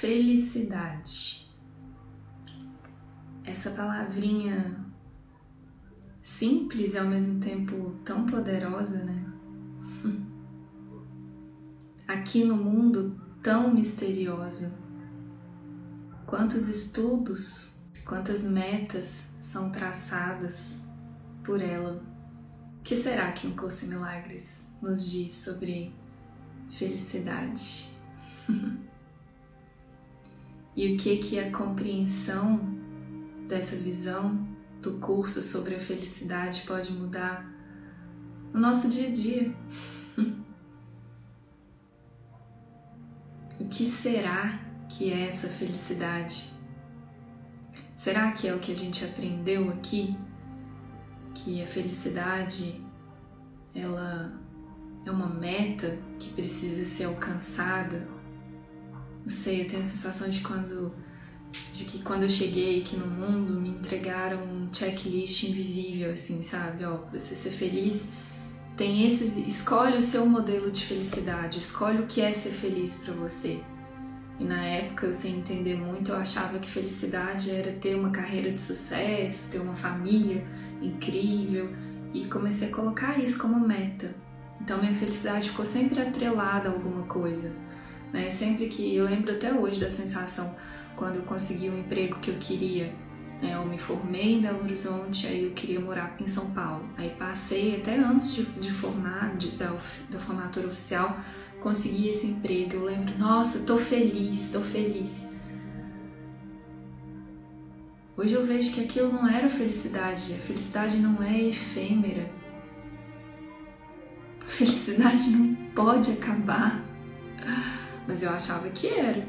felicidade. Essa palavrinha simples e ao mesmo tempo tão poderosa, né? Aqui no mundo tão misteriosa. Quantos estudos, quantas metas são traçadas por ela. O que será que um curso em milagres nos diz sobre felicidade? e o que que a compreensão dessa visão do curso sobre a felicidade pode mudar no nosso dia a dia? o que será que é essa felicidade? Será que é o que a gente aprendeu aqui? Que a felicidade ela é uma meta que precisa ser alcançada? Não sei, eu tenho a sensação de quando de que quando eu cheguei aqui no mundo me entregaram um checklist invisível assim, sabe? Ó, pra você ser feliz, tem esses, escolhe o seu modelo de felicidade, escolhe o que é ser feliz para você. E na época, eu sem entender muito, eu achava que felicidade era ter uma carreira de sucesso, ter uma família incrível, e comecei a colocar isso como meta. Então minha felicidade ficou sempre atrelada a alguma coisa, né? Sempre que eu lembro até hoje da sensação quando eu consegui o um emprego que eu queria. Né? Eu me formei em Belo Horizonte, aí eu queria morar em São Paulo. Aí passei até antes de, de formar, de, da, da formatura oficial, consegui esse emprego. Eu lembro, nossa, tô feliz, tô feliz. Hoje eu vejo que aquilo não era felicidade, a felicidade não é efêmera. A felicidade não pode acabar. Mas eu achava que era.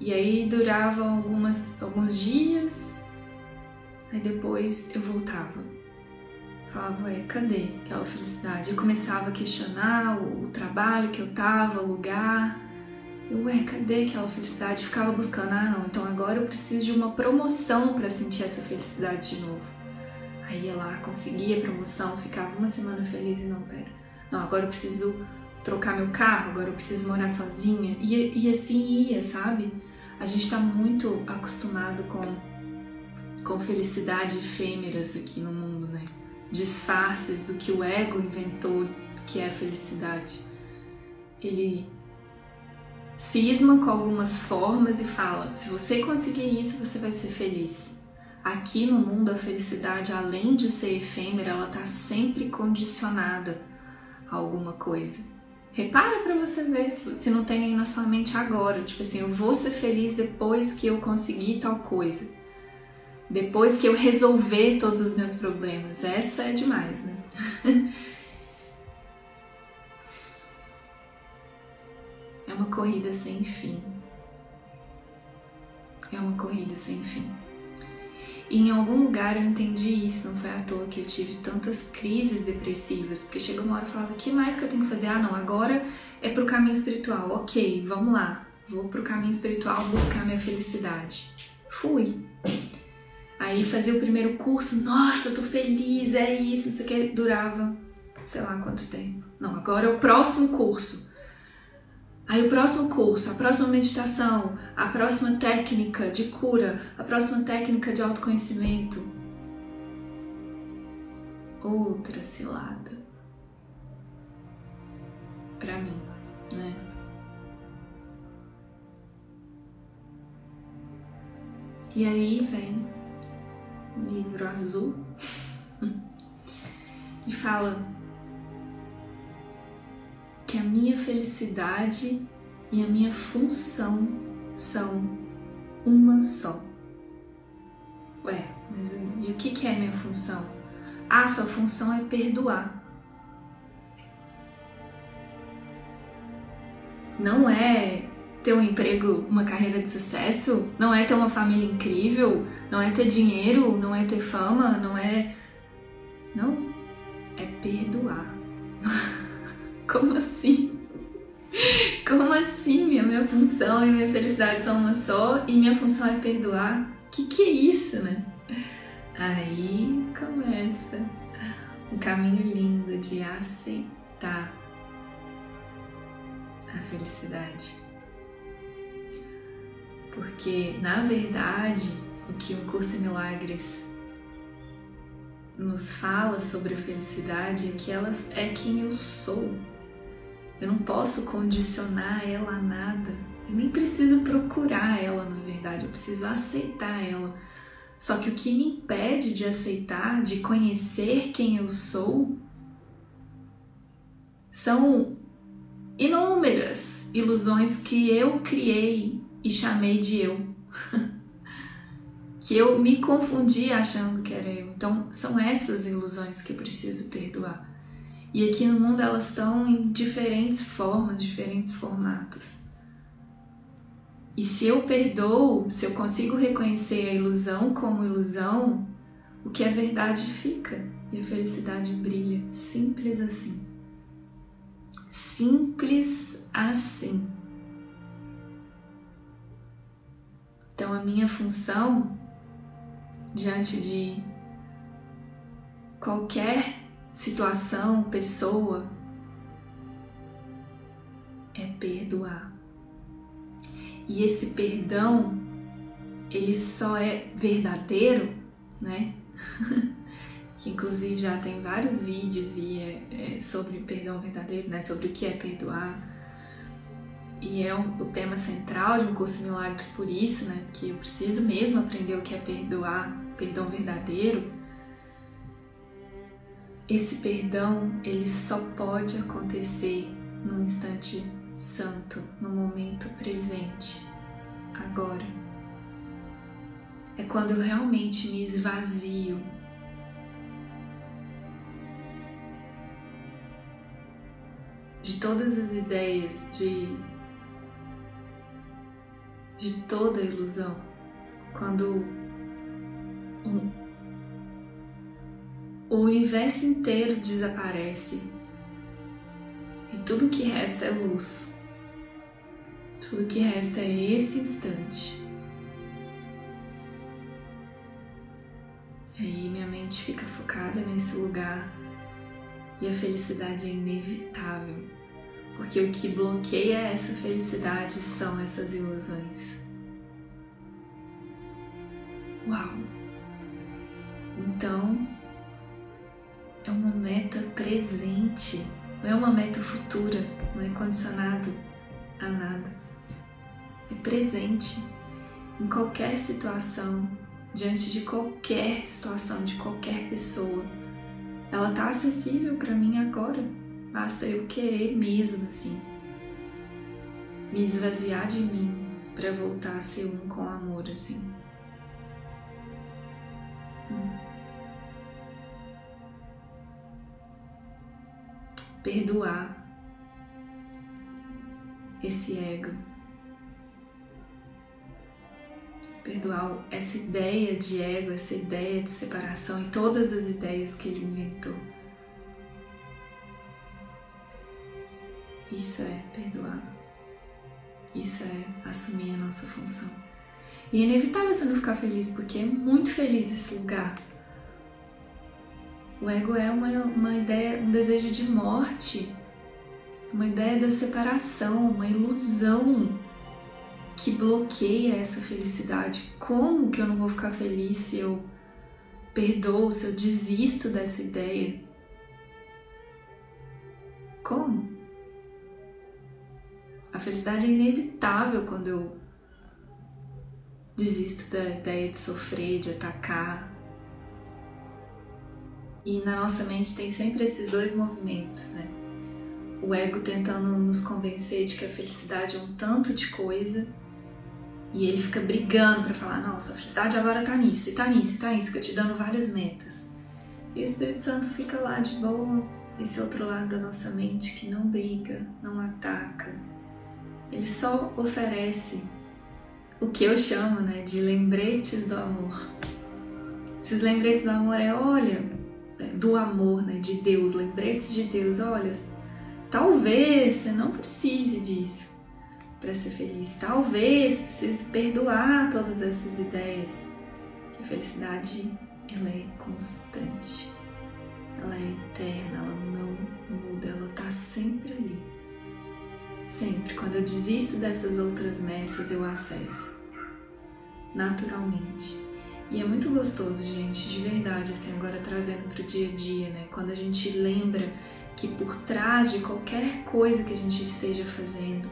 E aí durava algumas, alguns dias, aí depois eu voltava falava, ué, cadê aquela felicidade? Eu começava a questionar o, o trabalho que eu tava, o lugar. Eu, ué, cadê aquela felicidade? Ficava buscando, ah, não, então agora eu preciso de uma promoção para sentir essa felicidade de novo. Aí ia lá, conseguia a promoção, ficava uma semana feliz e não, pera. Não, agora eu preciso trocar meu carro, agora eu preciso morar sozinha. E, e assim ia, sabe? A gente tá muito acostumado com, com felicidade efêmeras aqui no mundo, né? disfarces do que o ego inventou que é a felicidade. Ele cisma com algumas formas e fala: se você conseguir isso, você vai ser feliz. Aqui no mundo, a felicidade, além de ser efêmera, ela está sempre condicionada a alguma coisa. Repara para você ver se não tem aí na sua mente agora, tipo assim, eu vou ser feliz depois que eu conseguir tal coisa depois que eu resolver todos os meus problemas. Essa é demais, né? é uma corrida sem fim. É uma corrida sem fim. E em algum lugar eu entendi isso, não foi à toa que eu tive tantas crises depressivas, porque chegou uma hora e falava, o que mais que eu tenho que fazer? Ah, não, agora é pro caminho espiritual. Ok, vamos lá, vou pro caminho espiritual buscar minha felicidade. Fui. Aí fazia o primeiro curso, nossa, tô feliz, é isso, isso aqui durava sei lá quanto tempo. Não, agora é o próximo curso. Aí o próximo curso, a próxima meditação, a próxima técnica de cura, a próxima técnica de autoconhecimento. Outra cilada. Para mim, né? E aí vem livro azul, e fala que a minha felicidade e a minha função são uma só. Ué, mas e o que é minha função? Ah, sua função é perdoar. Não é ter um emprego, uma carreira de sucesso, não é ter uma família incrível, não é ter dinheiro, não é ter fama, não é. Não. É perdoar. Como assim? Como assim? Minha, minha função e minha felicidade são uma só e minha função é perdoar? Que que é isso, né? Aí começa um caminho lindo de aceitar a felicidade Porque, na verdade, o que o Curso em Milagres nos fala sobre a felicidade é que ela é quem eu sou. Eu não posso condicionar ela a nada. Eu nem preciso procurar ela, na verdade, eu preciso aceitar ela. Só que o que me impede de aceitar, de conhecer quem eu sou, são inúmeras ilusões que eu criei e chamei de eu. que eu me confundi achando que era eu. Então, são essas ilusões que eu preciso perdoar. E aqui no mundo elas estão em diferentes formas, diferentes formatos. E se eu perdoo, se eu consigo reconhecer a ilusão como ilusão, o que é verdade fica e a felicidade brilha. Simples assim. Simples assim. Então, a minha função diante de qualquer situação, pessoa, é perdoar. E esse perdão, ele só é verdadeiro, né? que inclusive já tem vários vídeos e é, é sobre perdão verdadeiro, né? Sobre o que é perdoar. E é um, o tema central de um curso milagres por isso, né? Que eu preciso mesmo aprender o que é perdoar, perdão verdadeiro. Esse perdão, ele só pode acontecer num instante santo, no momento presente, agora. É quando eu realmente me esvazio de todas as ideias de de toda ilusão. Quando um, o universo inteiro desaparece e tudo que resta é luz. Tudo que resta é esse instante. E aí minha mente fica focada nesse lugar e a felicidade é inevitável, porque o que bloqueia essa felicidade são essas ilusões. Uau! Então, meta presente, não é uma meta futura, não é condicionado a nada. É presente em qualquer situação, diante de qualquer situação, de qualquer pessoa. Ela está acessível para mim agora. Basta eu querer mesmo assim. Me esvaziar de mim para voltar a ser um com amor assim. Perdoar esse ego, perdoar essa ideia de ego, essa ideia de separação e todas as ideias que ele inventou. Isso é perdoar. Isso é assumir a nossa função. E é inevitável você não ficar feliz, porque é muito feliz esse lugar o ego é uma, uma ideia, um desejo de morte, uma ideia da separação, uma ilusão que bloqueia essa felicidade. Como que eu não vou ficar feliz se eu perdoo, se eu desisto dessa ideia? Como? A felicidade é inevitável quando eu desisto da ideia de sofrer, de atacar, e na nossa mente tem sempre esses dois movimentos, né? O ego tentando nos convencer de que a felicidade é um tanto de coisa e ele fica brigando para falar: nossa, a felicidade agora tá nisso, e tá nisso, e tá nisso, fica te dando várias metas. E o Espírito Santo fica lá de boa, esse outro lado da nossa mente que não briga, não ataca. Ele só oferece o que eu chamo né, de lembretes do amor. Esses lembretes do amor é: olha, do amor, né, de Deus, lembretes de Deus. Olha, talvez você não precise disso para ser feliz. Talvez você precise perdoar todas essas ideias. Que a felicidade ela é constante, ela é eterna, ela não muda, ela está sempre ali. Sempre. Quando eu desisto dessas outras metas, eu acesso. naturalmente. E é muito gostoso, gente, de verdade, assim, agora trazendo para o dia a dia, né? Quando a gente lembra que por trás de qualquer coisa que a gente esteja fazendo,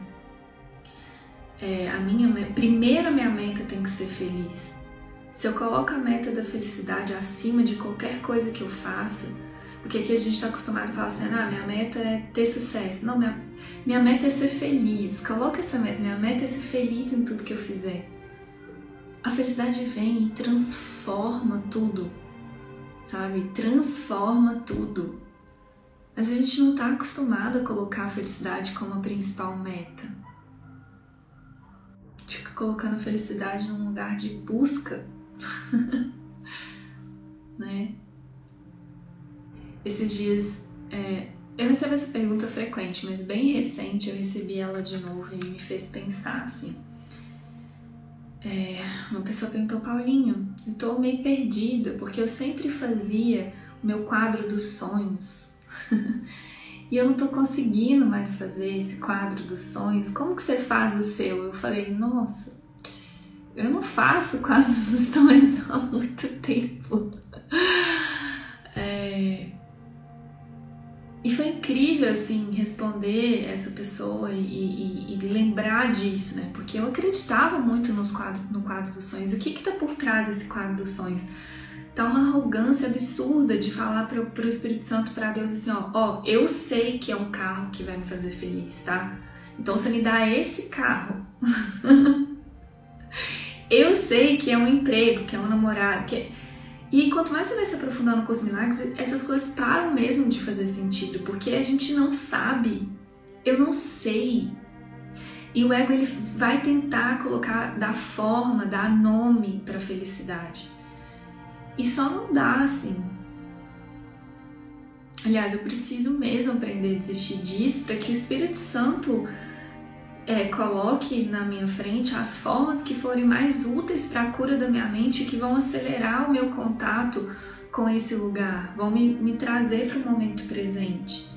é, a minha primeiro a minha meta tem que ser feliz. Se eu coloco a meta da felicidade acima de qualquer coisa que eu faça, porque aqui a gente está acostumado a falar assim, ah, minha meta é ter sucesso. Não, minha, minha meta é ser feliz. Coloca essa meta, minha meta é ser feliz em tudo que eu fizer. A felicidade vem e transforma tudo, sabe? Transforma tudo. Mas a gente não está acostumado a colocar a felicidade como a principal meta. A gente fica colocando a felicidade num lugar de busca, né? Esses dias é, eu recebo essa pergunta frequente, mas bem recente eu recebi ela de novo e me fez pensar assim. É, uma pessoa perguntou, Paulinho, eu tô meio perdida porque eu sempre fazia o meu quadro dos sonhos e eu não tô conseguindo mais fazer esse quadro dos sonhos. Como que você faz o seu? Eu falei, nossa, eu não faço quadro dos sonhos há muito tempo. Assim, responder essa pessoa e, e, e, lembrar disso, né? Porque eu acreditava muito nos quadro, no quadro dos sonhos. O que que tá por trás desse quadro dos sonhos? Tá uma arrogância absurda de falar para o Espírito Santo, para Deus, assim, ó, ó, eu sei que é um carro que vai me fazer feliz, tá? Então você me dá esse carro. eu sei que é um emprego, que é um namorado, que é e quanto mais você vai se aprofundando com os milagres, essas coisas param mesmo de fazer sentido, porque a gente não sabe. Eu não sei. E o ego ele vai tentar colocar, dar forma, dar nome para felicidade. E só não dá assim. Aliás, eu preciso mesmo aprender a desistir disso para que o Espírito Santo é, coloque na minha frente as formas que forem mais úteis para a cura da minha mente, que vão acelerar o meu contato com esse lugar, vão me, me trazer para o momento presente.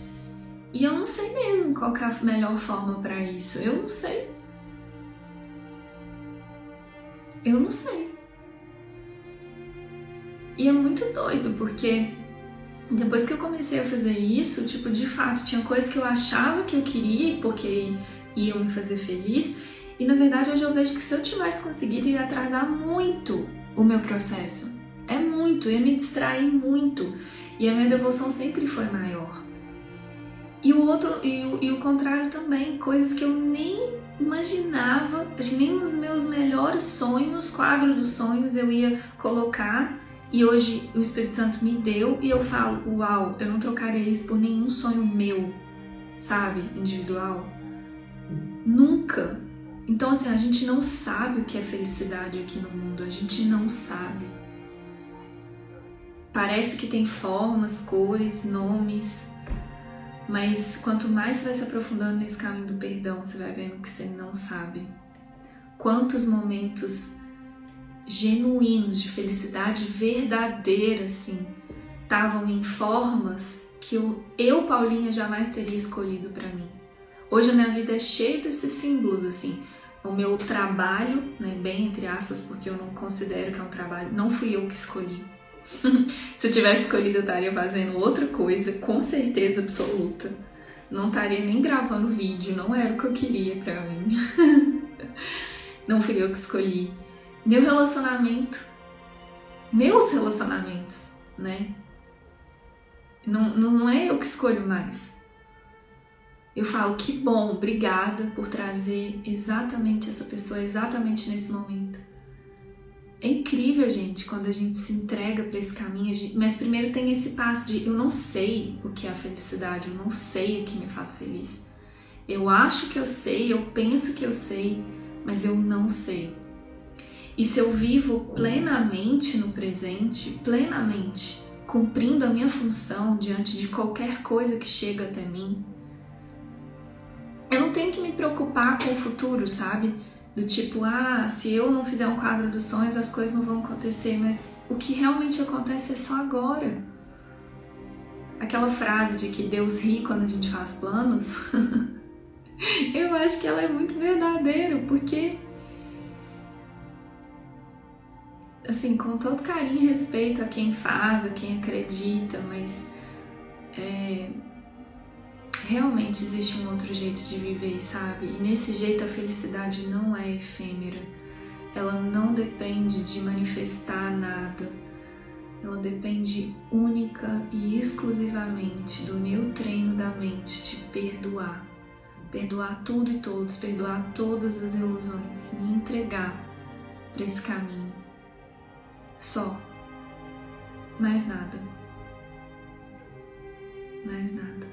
E eu não sei mesmo qual é a melhor forma para isso. Eu não sei. Eu não sei. E é muito doido, porque depois que eu comecei a fazer isso, tipo, de fato, tinha coisas que eu achava que eu queria, porque iam me fazer feliz. E na verdade hoje eu vejo que se eu tivesse conseguido ia atrasar muito o meu processo. É muito, ia me distrair muito. E a minha devoção sempre foi maior. E o outro, e o, e o contrário também, coisas que eu nem imaginava, nem nos meus melhores sonhos, quadro dos sonhos, eu ia colocar. E hoje o Espírito Santo me deu e eu falo, uau, eu não trocaria isso por nenhum sonho meu, sabe, individual. Nunca. Então, assim, a gente não sabe o que é felicidade aqui no mundo, a gente não sabe. Parece que tem formas, cores, nomes, mas quanto mais você vai se aprofundando nesse caminho do perdão, você vai vendo que você não sabe. Quantos momentos genuínos de felicidade verdadeira, assim, estavam em formas que eu, eu Paulinha, jamais teria escolhido para mim. Hoje a minha vida é cheia desses símbolos, assim. O meu trabalho, né, bem entre aspas, porque eu não considero que é um trabalho, não fui eu que escolhi. Se eu tivesse escolhido, eu estaria fazendo outra coisa, com certeza absoluta. Não estaria nem gravando vídeo, não era o que eu queria pra mim. não fui eu que escolhi. Meu relacionamento, meus relacionamentos, né? Não, não é eu que escolho mais eu falo que bom, obrigada por trazer exatamente essa pessoa, exatamente nesse momento. É incrível, gente, quando a gente se entrega para esse caminho, gente... mas primeiro tem esse passo de eu não sei o que é a felicidade, eu não sei o que me faz feliz. Eu acho que eu sei, eu penso que eu sei, mas eu não sei. E se eu vivo plenamente no presente, plenamente, cumprindo a minha função diante de qualquer coisa que chega até mim, que me preocupar com o futuro, sabe? Do tipo, ah, se eu não fizer um quadro dos sonhos, as coisas não vão acontecer, mas o que realmente acontece é só agora. Aquela frase de que Deus ri quando a gente faz planos, eu acho que ela é muito verdadeira, porque assim, com todo carinho e respeito a quem faz, a quem acredita, mas é, realmente existe um outro jeito de viver, sabe? E nesse jeito a felicidade não é efêmera. Ela não depende de manifestar nada. Ela depende única e exclusivamente do meu treino da mente de perdoar. Perdoar tudo e todos, perdoar todas as ilusões, me entregar para esse caminho. Só. Mais nada. Mais nada.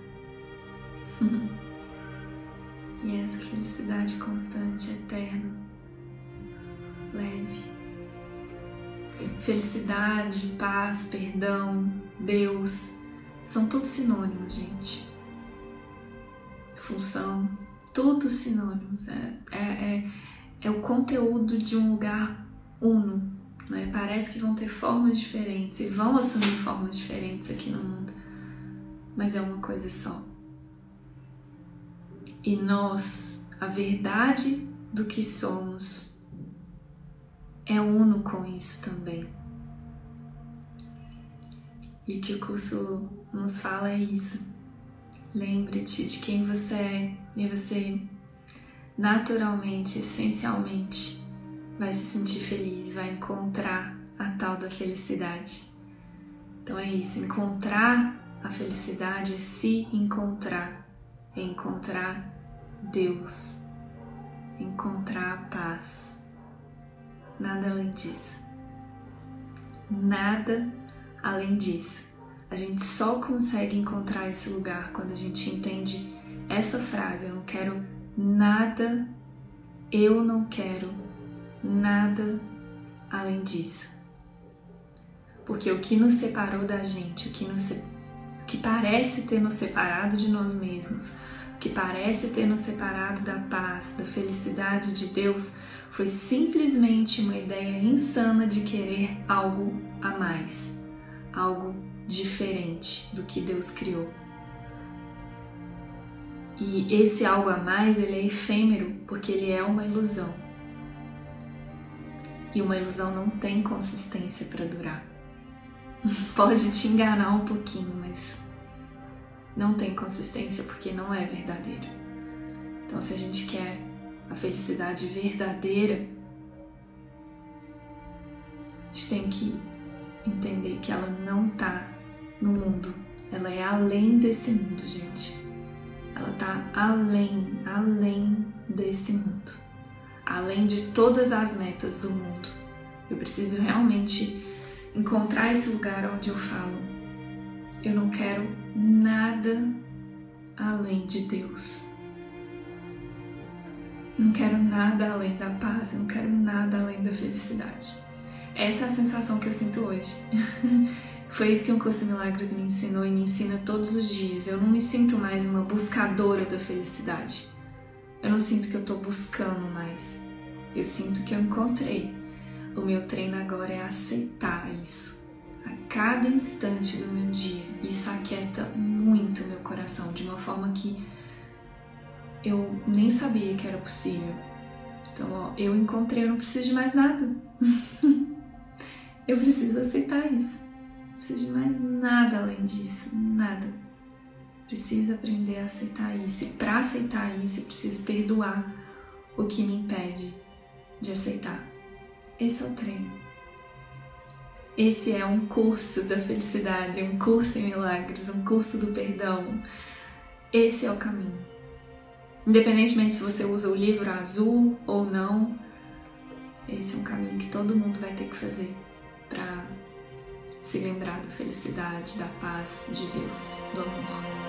E essa felicidade constante, eterna, leve. Felicidade, paz, perdão, Deus, são todos sinônimos, gente. Função, tudo sinônimos. É, é, é, é o conteúdo de um lugar uno. Né? Parece que vão ter formas diferentes e vão assumir formas diferentes aqui no mundo, mas é uma coisa só. E nós, a verdade do que somos, é uno com isso também. E o que o curso nos fala é isso. Lembre-te de quem você é e você naturalmente, essencialmente, vai se sentir feliz, vai encontrar a tal da felicidade. Então é isso, encontrar a felicidade é se encontrar encontrar Deus, encontrar a paz. Nada além disso. Nada além disso. A gente só consegue encontrar esse lugar quando a gente entende essa frase: eu não quero nada, eu não quero nada além disso. Porque o que nos separou da gente, o que nos que parece ter nos separado de nós mesmos, que parece ter nos separado da paz, da felicidade de Deus, foi simplesmente uma ideia insana de querer algo a mais, algo diferente do que Deus criou. E esse algo a mais, ele é efêmero porque ele é uma ilusão. E uma ilusão não tem consistência para durar. pode te enganar um pouquinho, mas não tem consistência porque não é verdadeiro. Então, se a gente quer a felicidade verdadeira, a gente tem que entender que ela não está no mundo, ela é além desse mundo, gente. Ela está além, além desse mundo, além de todas as metas do mundo. Eu preciso realmente encontrar esse lugar onde eu falo: eu não quero nada além de Deus. Não quero nada além da paz, não quero nada além da felicidade. Essa é a sensação que eu sinto hoje. Foi isso que o Curso Milagres me ensinou e me ensina todos os dias. Eu não me sinto mais uma buscadora da felicidade. Eu não sinto que eu estou buscando mais. Eu sinto que eu encontrei. O meu treino agora é aceitar isso. A cada instante do meu dia, isso aquieta muito meu coração, de uma forma que eu nem sabia que era possível. Então, ó, eu encontrei, eu não preciso de mais nada. eu preciso aceitar isso. Não preciso de mais nada além disso, nada. Preciso aprender a aceitar isso. E para aceitar isso, eu preciso perdoar o que me impede de aceitar. Esse é o treino. Esse é um curso da felicidade, um curso em milagres, um curso do perdão. Esse é o caminho. Independentemente se você usa o livro azul ou não, esse é um caminho que todo mundo vai ter que fazer para se lembrar da felicidade, da paz de Deus, do amor.